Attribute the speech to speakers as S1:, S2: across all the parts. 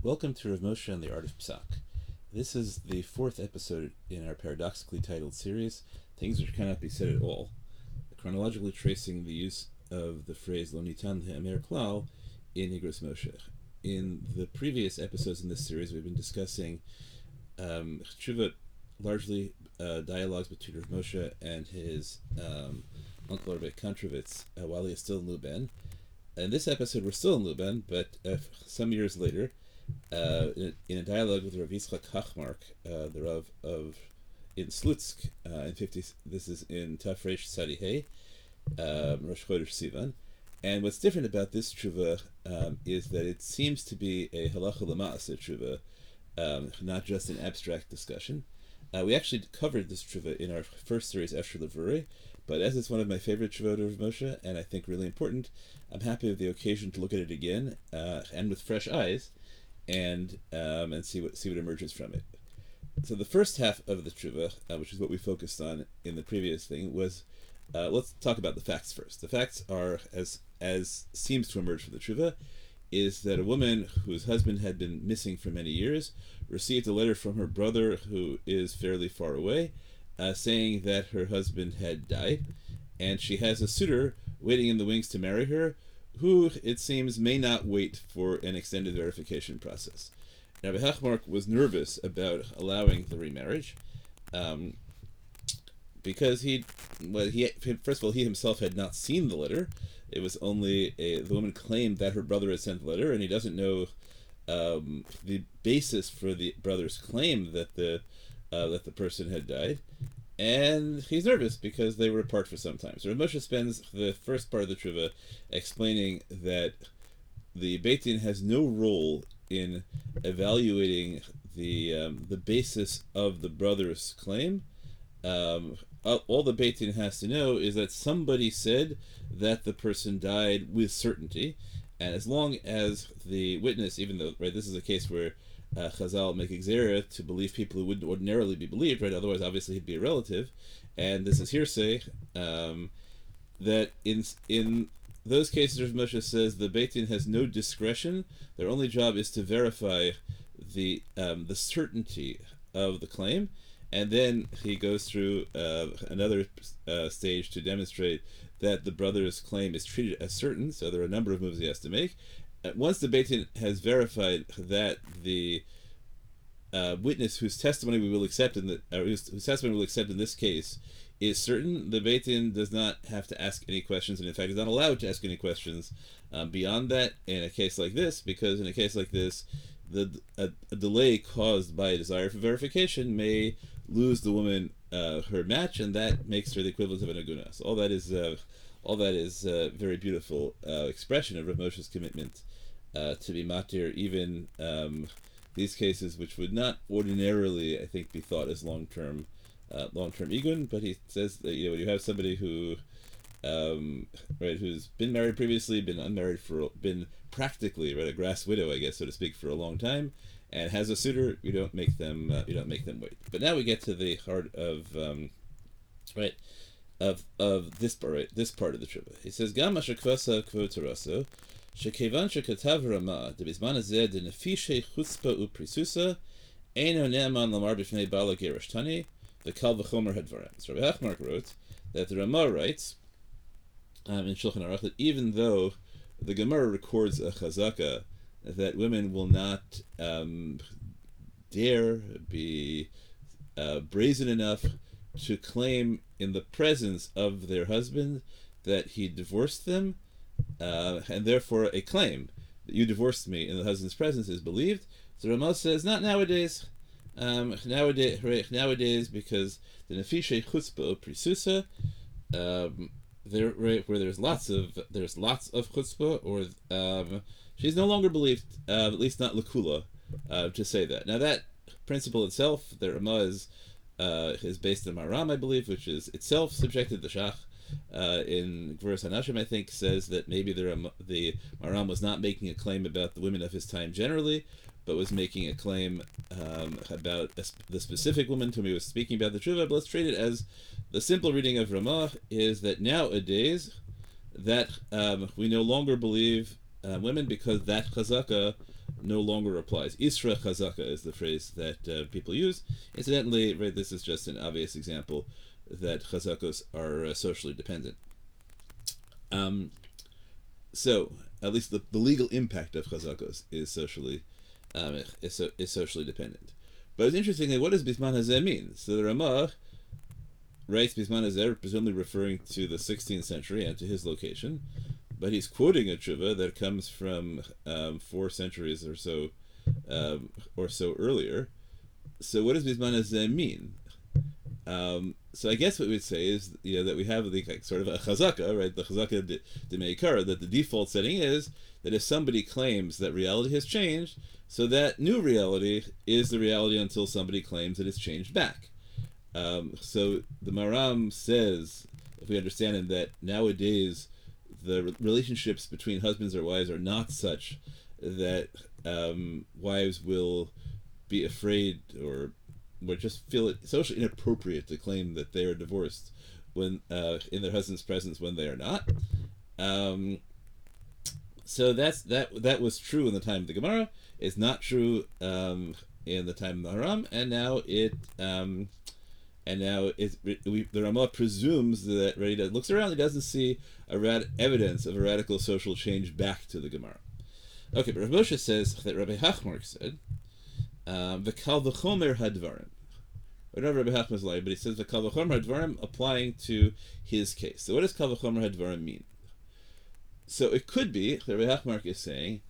S1: Welcome to Rav Moshe and the Art of Psak. This is the fourth episode in our paradoxically titled series, Things Which Cannot Be Said at All, chronologically tracing the use of the phrase Lo Nitan He'amer Klal in Igros Moshe. In the previous episodes in this series, we've been discussing um, largely uh, dialogues between Rav Moshe and his um, uncle Rabbi Kontrovitz uh, while he is still in Luben. In this episode, we're still in Luben, but uh, some years later, uh, in, a, dialogue with Rav Yitzchak Hachmark, uh, the Rav of in Slutsk, uh, in 50, this is in Tafresh Sadihei, um, Rosh Chodesh Sivan. And what's different about this tshuva um, is that it seems to be a halacha lama'aseh tshuva, um, not just an abstract discussion. Uh, we actually covered this tshuva in our first series, Esher Levuri, but as it's one of my favorite Shavot of Moshe, and I think really important, I'm happy with the occasion to look at it again uh, and with fresh eyes, and um, and see what see what emerges from it. So the first half of the tshuva, uh, which is what we focused on in the previous thing, was uh, let's talk about the facts first. The facts are as as seems to emerge from the tshuva, is that a woman whose husband had been missing for many years received a letter from her brother who is fairly far away uh, saying that her husband had died, and she has a suitor waiting in the wings to marry her, who it seems may not wait for an extended verification process. Rabbi Hachmark was nervous about allowing the remarriage. Um, because he, well, he first of all, he himself had not seen the letter. It was only a, the woman claimed that her brother had sent the letter, and he doesn't know um, the basis for the brother's claim that the uh, that the person had died, and he's nervous because they were apart for some time. So Moshe spends the first part of the tshuva explaining that the Beit Din has no role in evaluating the um, the basis of the brother's claim. Um, all the Beit Din has to know is that somebody said that the person died with certainty, and as long as the witness, even though right, this is a case where uh, Chazal make exera to believe people who wouldn't ordinarily be believed, right? Otherwise, obviously, he'd be a relative. And this is hearsay. Um, that in in those cases, Rav Moshe says the Beit Din has no discretion. Their only job is to verify the um, the certainty of the claim, and then he goes through uh, another uh, stage to demonstrate that the brother's claim is treated as certain. So there are a number of moves he has to make, once the Beit Din has verified that the uh, witness whose testimony we will accept in the uh, whose, testimony we will accept in this case is certain, the Beit Din does not have to ask any questions, and in fact is not allowed to ask any questions um, beyond that in a case like this, because in a case like this, the a, a delay caused by a desire for verification may lose the woman uh, her match, and that makes her the equivalent of an aguna. So all that is uh, all that is a uh, very beautiful uh, expression of Rav Moshe's commitment uh, to be matir, even um, these cases which would not ordinarily, I think, be thought as long term, uh, long term igun. But he says that you know you have somebody who, um, right, who's been married previously, been unmarried for, been practically right a grass widow, I guess, so to speak, for a long time, and has a suitor, you don't make them, uh, you don't make them wait. But now we get to the heart of, um, right of of this part this part of the trivia. He says gama Ashakvasa Kvotaraso, Shekevan Shekatav Rama, de Bismanazed de Nefishe Chutzpa Uprisusa, Eno Neman Lamar Bifne Bala Gerashtani, the Kalvachomer Hadvaram. So Rabbi Hachmark wrote that the Rama writes um, in Shulchan Aruch that even though the Gemara records a chazaka that women will not um, dare be uh, brazen enough to claim in the presence of their husband that he divorced them, uh, and therefore a claim that you divorced me in the husband's presence is believed. So Ramah says, not nowadays. Um, nowadays, nowadays, because the nefishe chutzpah prisusa, um, there right, where there's lots of there's lots of chutzpah, or um, she's no longer believed, uh, at least not lakula, uh, to say that. Now that principle itself, the Ramah is uh, is based on Maram, I believe, which is itself subjected to the Shach. Uh, in Gvuras Hanashim, I think, says that maybe the, the Maram was not making a claim about the women of his time generally, but was making a claim um, about a, the specific woman to whom he was speaking about the Tshuva. But let's treat it as the simple reading of Ramah is that nowadays that um, we no longer believe uh, women because that chazaka no longer applies. Isra chazaka is the phrase that uh, people use. Incidentally, right, this is just an obvious example that chazakos are uh, socially dependent. Um, so, at least the, the legal impact of chazakos is socially um, is, so, is socially dependent. But it's interesting, what does Bisman Hazeh mean? So the Ramah writes Bisman Hazeh, presumably referring to the 16th century and to his location, but he's quoting a tshuva that comes from um, four centuries or so, um, or so earlier. So what does Bisman mean? Um, so I guess what we'd say is you know that we have the like, sort of a chazaka, right? The chazaka de, de meikara, that the default setting is that if somebody claims that reality has changed, so that new reality is the reality until somebody claims that it's changed back. Um, so the Maram says, if we understand him, that nowadays the relationships between husbands or wives are not such that um, wives will be afraid or would just feel it socially inappropriate to claim that they are divorced when uh, in their husband's presence when they are not. Um, so that's that. That was true in the time of the Gemara. It's not true um, in the time of the Haram, and now it. Um, and now it, we, the Ramah presumes that he looks around, he doesn't see a rad, evidence of a radical social change back to the Gemara. Okay, but Rav Moshe says that Rabbi Hachmark said um, the kal v'chomer hadvarim. Whatever Rabbi Hachmark is like, but he says the kal v'chomer hadvarim applying to his case. So what does kal v'chomer hadvarim mean? So it could be Rabbi Hachmark is saying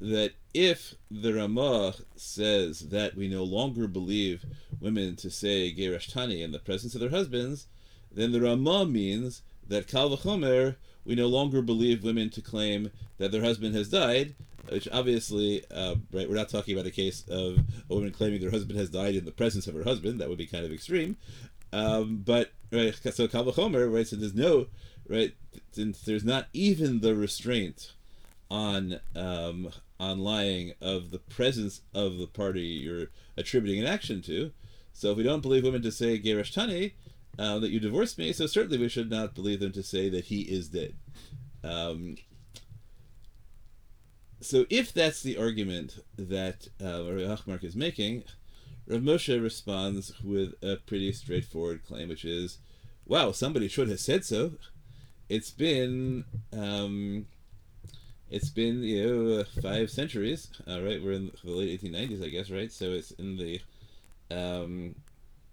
S1: that if the Ramah says that we no longer believe women to say Geresh Tani in the presence of their husbands, then the Ramah means that Kal v'chomer we no longer believe women to claim that their husband has died, which obviously, uh, right, we're not talking about a case of a woman claiming their husband has died in the presence of her husband. That would be kind of extreme. Um, but right, so Kal v'chomer, right? So there's no right, since there's not even the restraint on um, on lying of the presence of the party you're attributing an action to. So if we don't believe women to say Geresh Tani, uh, that you divorced me, so certainly we should not believe them to say that he is dead. Um, so if that's the argument that uh, Rav Hachmark is making, Rav Moshe responds with a pretty straightforward claim, which is, "Wow, somebody should have said so. It's been, um, it's been you know five centuries. All right, we're in the late 1890s, I guess, right? So it's in the, um,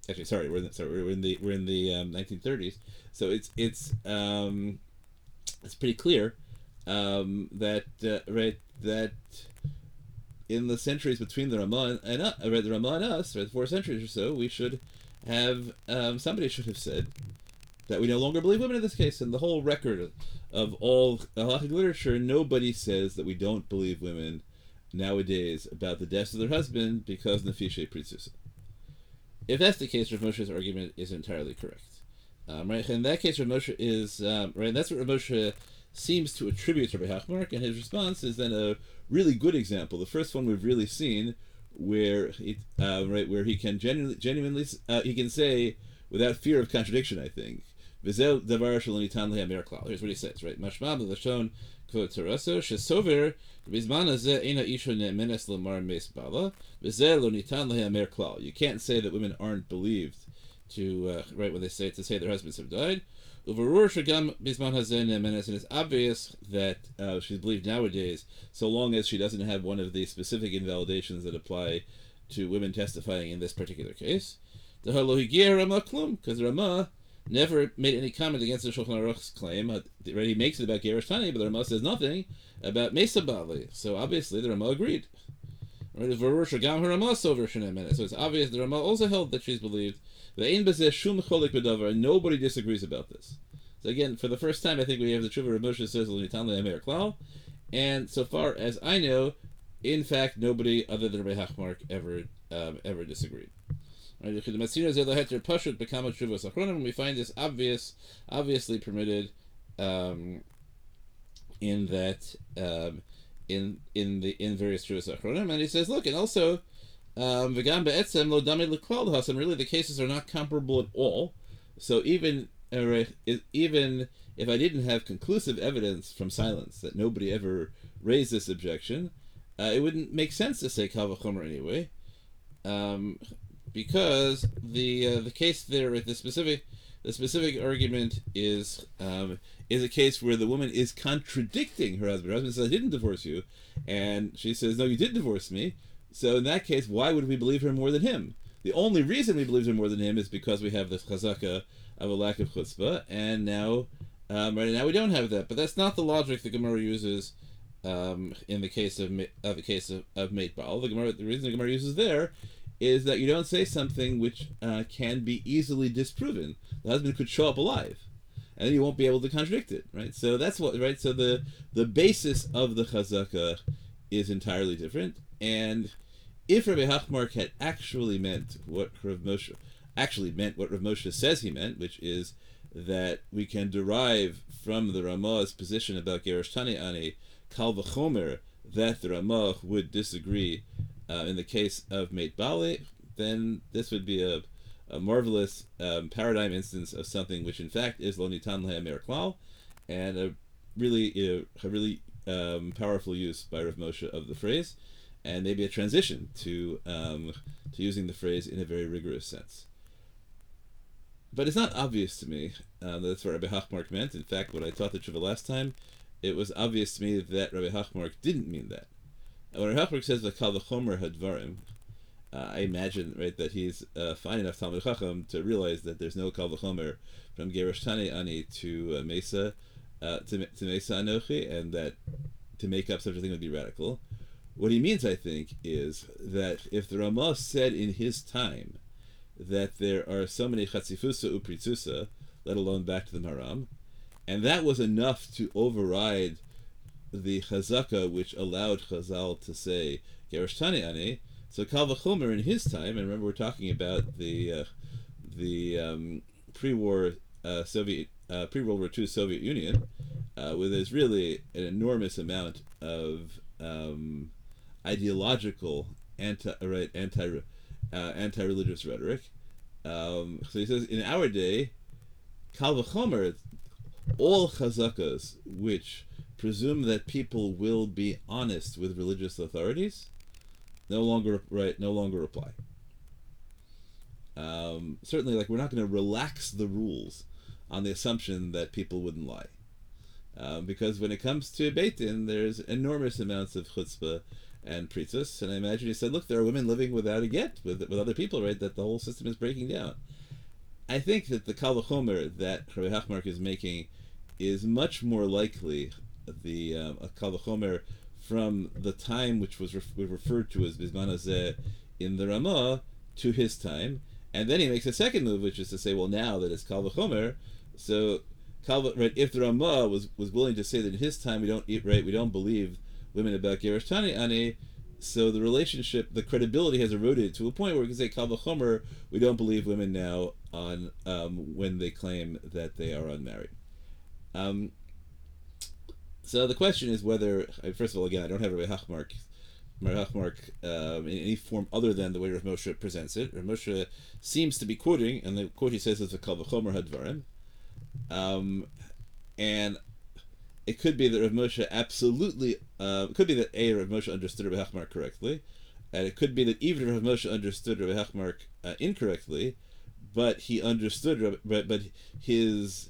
S1: actually, sorry, we're in the, sorry, we're in the we're in the um, 1930s. So it's it's um, it's pretty clear um, that uh, right that in the centuries between the Ramah and uh, right, the Ramah and us, right, four centuries or so, we should have um, somebody should have said that we no longer believe women in this case. And the whole record of all halachic literature, nobody says that we don't believe women nowadays about the deaths of their husband because nefishe pritzusa. If that's the case, Rav Moshe's argument is entirely correct. Um, right, in that case, Rav Moshe is um, right. That's what Rav Moshe seems to attribute to Rabbi Hachmark, and his response is then a really good example. The first one we've really seen, where he, uh, right, where he can genuinely, genuinely, uh, he can say without fear of contradiction. I think. Here's what he says, right? Ena isha lamar mes bala. You can't say that women aren't believed to uh, right when they say to say their husbands have died. Uvarur shagam bisman hazeh ne'menes, and it's obvious that uh, she's believed nowadays, so long as she doesn't have one of the specific invalidations that apply to women testifying in this particular case. The Ramah klum, because Ramah never made any comment against the Shulchan Aruch's claim. Uh, already makes it about Geresh Tani, but the Ramah says nothing about Mesa Bali. So obviously the Ramah agreed. Right, so it's obvious the Ramah also held that she's believed. And nobody disagrees about this. So again, for the first time, I think we have the Tshuva Moshe says Klal. And so far as I know, in fact, nobody other than Rabbi Hachmark ever um, ever disagreed. We find this obvious, obviously permitted, um, in that um, in in the in various Shuvas Achronim, and he says, look, and also um, v'gam be'etzem lo damid l'klal hasam. Really, the cases are not comparable at all. So even uh, even if I didn't have conclusive evidence from silence that nobody ever raised this objection, uh, it wouldn't make sense to say Kavachomer anyway, um, because the uh, the case there, the specific the specific argument is um, is a case where the woman is contradicting her husband. Her husband says, "I didn't divorce you," and she says, "No, you did divorce me." So in that case, why would we believe her more than him? The only reason we believe her more than him is because we have this chazaka of a lack of chutzpah, and now, um, right now we don't have that. But that's not the logic the Gemara uses um, in the case of uh, the case of, of mate. The Gemara, the reason the Gemara uses there is that you don't say something which uh, can be easily disproven. The husband could show up alive, and then you won't be able to contradict it, right? So that's what, right? So the the basis of the chazaka is entirely different, and if Rabbi Hachmark had actually meant what Rav Moshe actually meant what Rav Moshe says he meant, which is that we can derive from the Ramah's position about Geresh Tani Ani Kal V'chomer that the Ramah would disagree uh, in the case of Mate Bali, then this would be a, a marvelous um, paradigm instance of something which in fact is Lo Nitan Klal, and a really, you know, a really um, powerful use by Rav Moshe of the phrase, and maybe a transition to um, to using the phrase in a very rigorous sense. But it's not obvious to me uh, that that's what Rabbi Hachmark meant. In fact, when I taught the Tshuva last time, it was obvious to me that Rabbi Hachmark didn't mean that. When Rabbi says the Kal V'chomer Hadvarim, uh, I imagine right that he's uh, fine enough Talmud Chacham to realize that there's no Kal V'chomer from Geresh Tani Ani to uh, Mesa uh, to, to Mesa Anochi, and that to make up such a thing would be radical. What he means, I think, is that if the Ramah said in his time that there are so many chatzifusa upritzusa, let alone back to the Maram, and that was enough to override the chazaka which allowed Chazal to say Geresh Tani Ani. So Kal V'chomer in his time, and remember we're talking about the uh, the um, pre-war uh, Soviet uh, pre-World War II Soviet Union, uh, where there's really an enormous amount of um, ideological anti right anti uh, anti-religious rhetoric. Um, so he says in our day, Kal V'chomer, all chazakas which presume that people will be honest with religious authorities, no longer right, no longer apply. Um, certainly, like we're not going to relax the rules on the assumption that people wouldn't lie, um, because when it comes to beitin, there's enormous amounts of chutzpah and priestess, and I imagine he said, "Look, there are women living without a get with with other people, right? That the whole system is breaking down." I think that the kal v'chomer that Rabbi Hachmark is making is much more likely the um, a kal v'chomer from the time which was ref- referred to as Bisman in the Ramah to his time, and then he makes a second move, which is to say, well, now that it's kal v'chomer, so kal right if the Ramah was was willing to say that in his time we don't eat right, we don't believe women about Geresh Tani Ani, so the relationship, the credibility has eroded to a point where we can say Kal V'chomer, we don't believe women now on um, when they claim that they are unmarried. Um, so the question is whether, first of all, again, I don't have a Hachmark, um, in any form other than the way Rav Moshe presents it. Rav Moshe seems to be quoting, and the quote he says is a Kal V'chomer Hadvarim. Um, and it could be that Rav Moshe absolutely, uh, it could be that A, Rav Moshe understood Rav Hachmark correctly, and it could be that even Rav Moshe understood Rav Hachmark uh, incorrectly, but he understood, but, but his,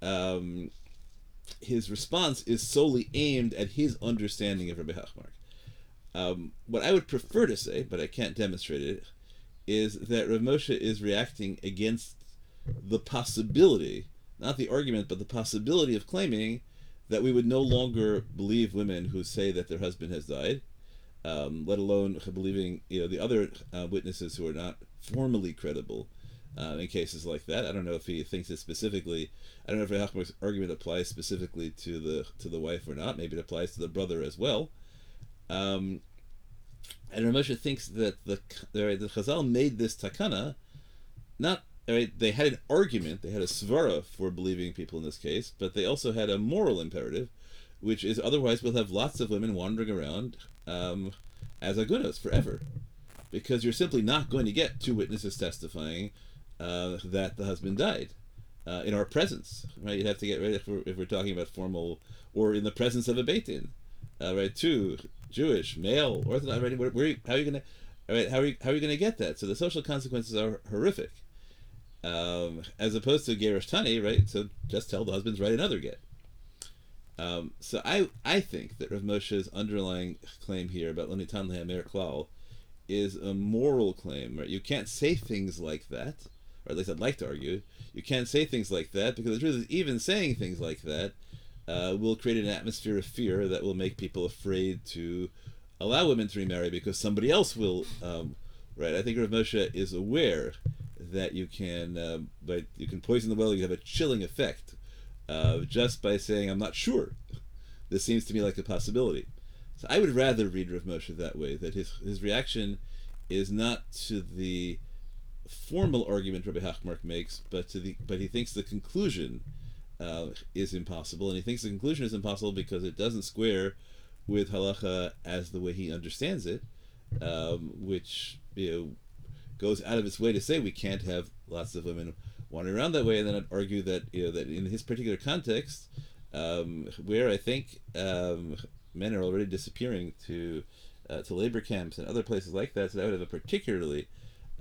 S1: um, his response is solely aimed at his understanding of Rabbi Hachmark. Um, what I would prefer to say, but I can't demonstrate it, is that Rav Moshe is reacting against the possibility, not the argument, but the possibility of claiming that we would no longer believe women who say that their husband has died, um, let alone believing you know the other uh, witnesses who are not formally credible uh, in cases like that. I don't know if he thinks it specifically. I don't know if Hachmark's argument applies specifically to the to the wife or not. Maybe it applies to the brother as well. Um, and Ramosha thinks that the the, Chazal made this takana not they had an argument, they had a svara for believing people in this case, but they also had a moral imperative, which is otherwise we'll have lots of women wandering around um, as agunos forever, because you're simply not going to get two witnesses testifying uh, that the husband died uh, in our presence. Right, you'd have to get right if we're, if we're talking about formal or in the presence of a beitin, uh, right? Two Jewish, male, Orthodox. Right? Where, where, how are you gonna? Right, how are you, how are you to get that? So the social consequences are horrific. Um, as opposed to Geresh Tani, right? So just tell the husbands write another get. Um, so I I think that Rav Moshe's underlying claim here about Lonitan Lehamer Klal is a moral claim, right? You can't say things like that, or at least I'd like to argue, you can't say things like that because the truth is, even saying things like that uh, will create an atmosphere of fear that will make people afraid to allow women to remarry because somebody else will. Um, right? I think Rav Moshe is aware that you can, um, but you can poison the well. You have a chilling effect uh, just by saying, "I'm not sure." This seems to me like a possibility. So I would rather read Rav Moshe that way. That his his reaction is not to the formal argument Rabbi Hachmark makes, but to the but he thinks the conclusion uh, is impossible, and he thinks the conclusion is impossible because it doesn't square with halacha as the way he understands it, um, which you know goes out of its way to say we can't have lots of women wandering around that way, and then I'd argue that you know that in his particular context, um, where I think um, men are already disappearing to uh, to labor camps and other places like that, so that would have a particularly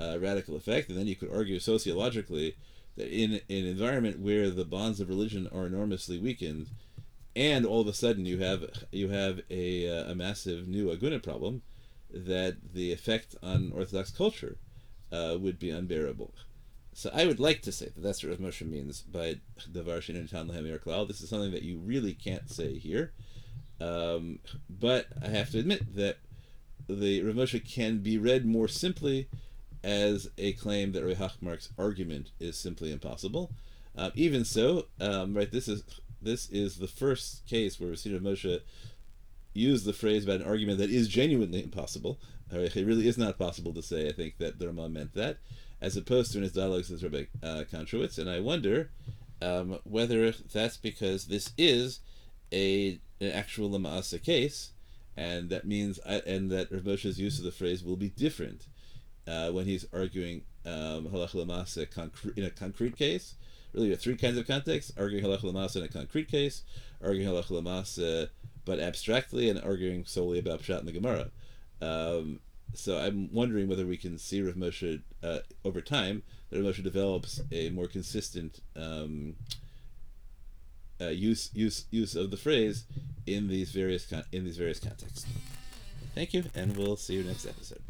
S1: uh, radical effect. And then you could argue sociologically that in, in an environment where the bonds of religion are enormously weakened, and all of a sudden you have you have a, uh, a massive new aguna problem, that the effect on Orthodox culture uh, would be unbearable. So I would like to say that that's what Rav Moshe means by Davar Tan Klal. This is something that you really can't say here. Um, but I have to admit that the Rav Moshe can be read more simply as a claim that Rav Hachmark's argument is simply impossible. Um, even so, um, right, this is this is the first case where Rav Moshe used the phrase about an argument that is genuinely impossible. Right, it really is not possible to say. I think that the Rama meant that, as opposed to in his dialogues with Rabbi uh, Kontrowitz, and I wonder um, whether that's because this is a an actual Lamaasa case, and that means I, and that Rav Moshe's use of the phrase will be different uh, when he's arguing um, halach lamasa in a concrete case. Really, you three kinds of contexts: arguing halach lamasa in a concrete case, arguing halach lamasa but abstractly, and arguing solely about pshat in the Gemara. Um, so I'm wondering whether we can see Rav Moshe uh, over time that Rav Moshe develops a more consistent um, uh, use use use of the phrase in these various con- in these various contexts. Thank you, and we'll see you next episode.